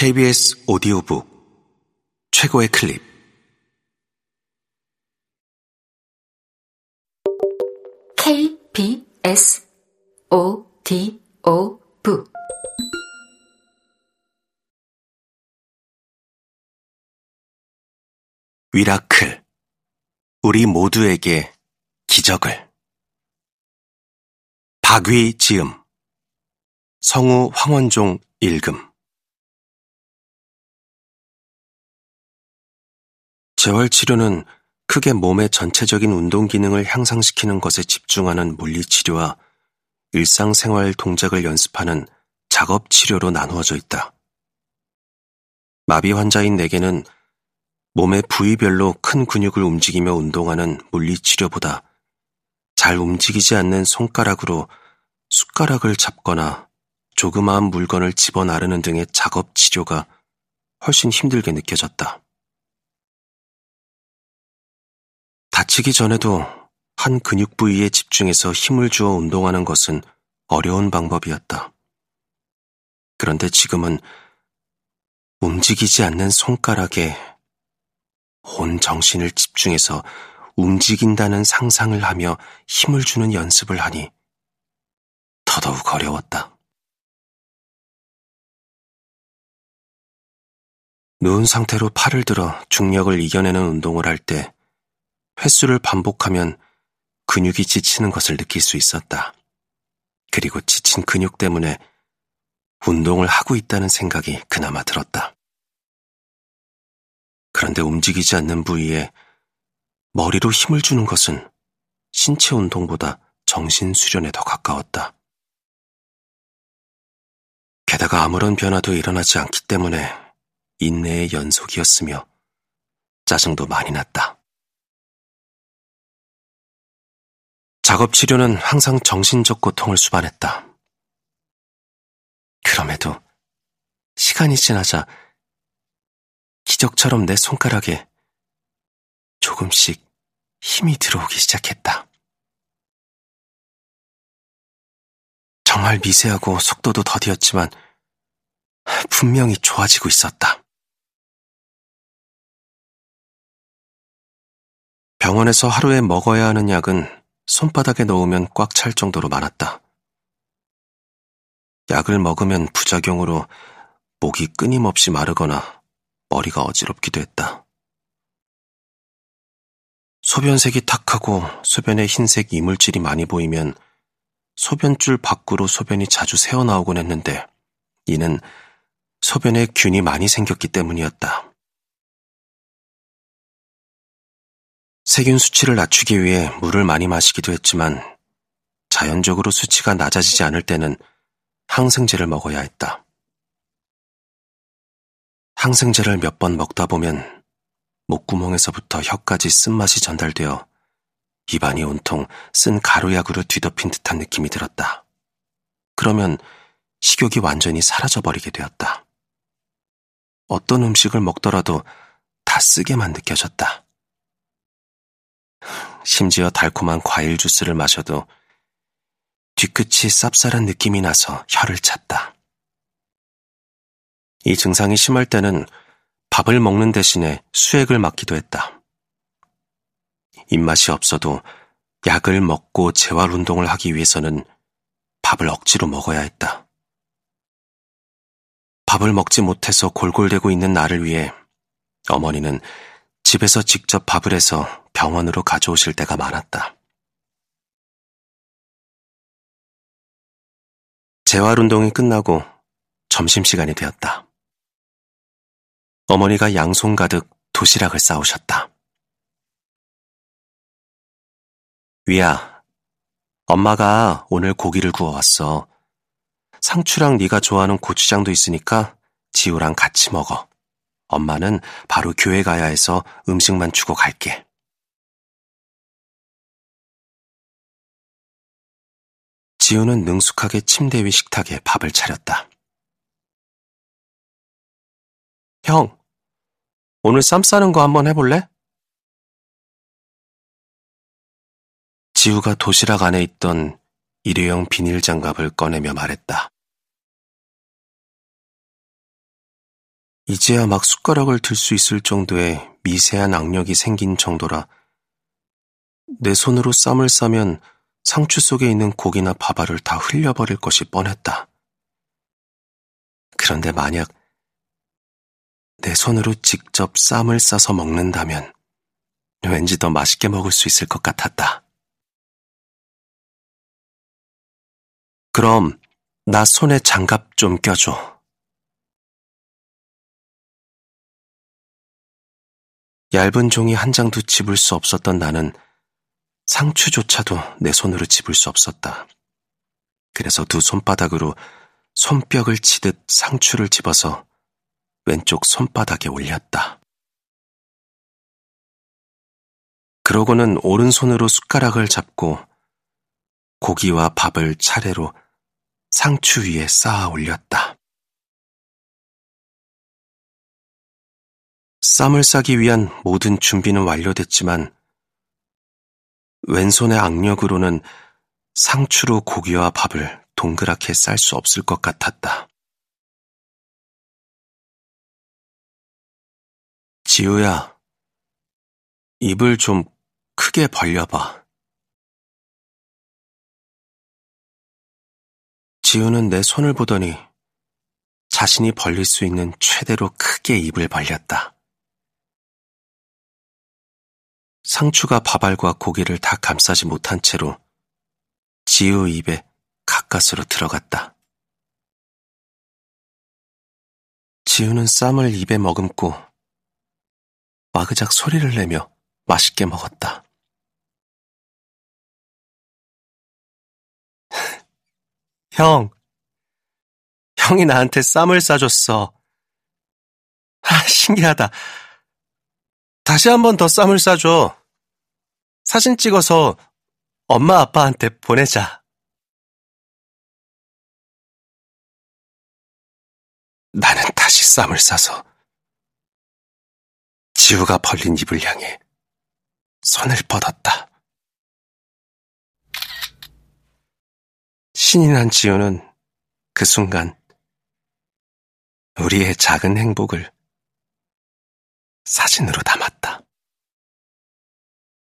KBS 오디오북 최고의 클립. KBS 오디오북. 위라클. 우리 모두에게 기적을. 박위 지음. 성우 황원종 읽음 재활치료는 크게 몸의 전체적인 운동 기능을 향상시키는 것에 집중하는 물리치료와 일상생활 동작을 연습하는 작업치료로 나누어져 있다. 마비 환자인 내게는 몸의 부위별로 큰 근육을 움직이며 운동하는 물리치료보다 잘 움직이지 않는 손가락으로 숟가락을 잡거나 조그마한 물건을 집어 나르는 등의 작업 치료가 훨씬 힘들게 느껴졌다. 다치기 전에도 한 근육 부위에 집중해서 힘을 주어 운동하는 것은 어려운 방법이었다. 그런데 지금은 움직이지 않는 손가락에 온 정신을 집중해서 움직인다는 상상을 하며 힘을 주는 연습을 하니 더더욱 어려웠다. 누운 상태로 팔을 들어 중력을 이겨내는 운동을 할 때 횟수를 반복하면 근육이 지치는 것을 느낄 수 있었다. 그리고 지친 근육 때문에 운동을 하고 있다는 생각이 그나마 들었다. 그런데 움직이지 않는 부위에 머리로 힘을 주는 것은 신체 운동보다 정신 수련에 더 가까웠다. 게다가 아무런 변화도 일어나지 않기 때문에 인내의 연속이었으며 짜증도 많이 났다. 작업 치료는 항상 정신적 고통을 수반했다. 그럼에도 시간이 지나자 기적처럼 내 손가락에 조금씩 힘이 들어오기 시작했다. 정말 미세하고 속도도 더디었지만 분명히 좋아지고 있었다. 병원에서 하루에 먹어야 하는 약은 손바닥에 넣으면 꽉 찰 정도로 많았다. 약을 먹으면 부작용으로 목이 끊임없이 마르거나 머리가 어지럽기도 했다. 소변색이 탁하고 소변에 흰색 이물질이 많이 보이면 소변줄 밖으로 소변이 자주 새어나오곤 했는데 이는 소변에 균이 많이 생겼기 때문이었다. 세균 수치를 낮추기 위해 물을 많이 마시기도 했지만 자연적으로 수치가 낮아지지 않을 때는 항생제를 먹어야 했다. 항생제를 몇 번 먹다 보면 목구멍에서부터 혀까지 쓴맛이 전달되어 입안이 온통 쓴 가루약으로 뒤덮인 듯한 느낌이 들었다. 그러면 식욕이 완전히 사라져버리게 되었다. 어떤 음식을 먹더라도 다 쓰게만 느껴졌다. 심지어 달콤한 과일 주스를 마셔도 뒤끝이 쌉쌀한 느낌이 나서 혀를 찼다. 이 증상이 심할 때는 밥을 먹는 대신에 수액을 맞기도 했다. 입맛이 없어도 약을 먹고 재활 운동을 하기 위해서는 밥을 억지로 먹어야 했다. 밥을 먹지 못해서 골골대고 있는 나를 위해 어머니는 집에서 직접 밥을 해서 병원으로 가져오실 때가 많았다. 재활 운동이 끝나고 점심시간이 되었다. 어머니가 양손 가득 도시락을 싸우셨다. 위야, 엄마가 오늘 고기를 구워왔어. 상추랑 네가 좋아하는 고추장도 있으니까 지우랑 같이 먹어. 엄마는 바로 교회 가야 해서 음식만 주고 갈게. 지우는 능숙하게 침대 위 식탁에 밥을 차렸다. 형, 오늘 쌈 싸는 거 한번 해볼래? 지우가 도시락 안에 있던 일회용 비닐 장갑을 꺼내며 말했다. 이제야 막 숟가락을 들 수 있을 정도의 미세한 악력이 생긴 정도라 내 손으로 쌈을 싸면 상추 속에 있는 고기나 밥알을 다 흘려버릴 것이 뻔했다. 그런데 만약 내 손으로 직접 쌈을 싸서 먹는다면 왠지 더 맛있게 먹을 수 있을 것 같았다. 그럼 나 손에 장갑 좀 껴줘. 얇은 종이 한 장도 집을 수 없었던 나는 상추조차도 내 손으로 집을 수 없었다. 그래서 두 손바닥으로 손뼉을 치듯 상추를 집어서 왼쪽 손바닥에 올렸다. 그러고는 오른손으로 숟가락을 잡고 고기와 밥을 차례로 상추 위에 쌓아 올렸다. 쌈을 싸기 위한 모든 준비는 완료됐지만 왼손의 악력으로는 상추로 고기와 밥을 동그랗게 쌀 수 없을 것 같았다. 지우야, 입을 좀 크게 벌려봐. 지우는 내 손을 보더니 자신이 벌릴 수 있는 최대로 크게 입을 벌렸다. 상추가 밥알과 고기를 다 감싸지 못한 채로 지우 입에 가까스로 들어갔다. 지우는 쌈을 입에 머금고 와그작 소리를 내며 맛있게 먹었다. 형, 형이 나한테 쌈을 싸줬어. 아, 신기하다. 다시 한 번 더 쌈을 싸줘. 사진 찍어서 엄마 아빠한테 보내자. 나는 다시 쌈을 싸서 지우가 벌린 입을 향해 손을 뻗었다. 신이 난 지우는 그 순간 우리의 작은 행복을 사진으로 담았다.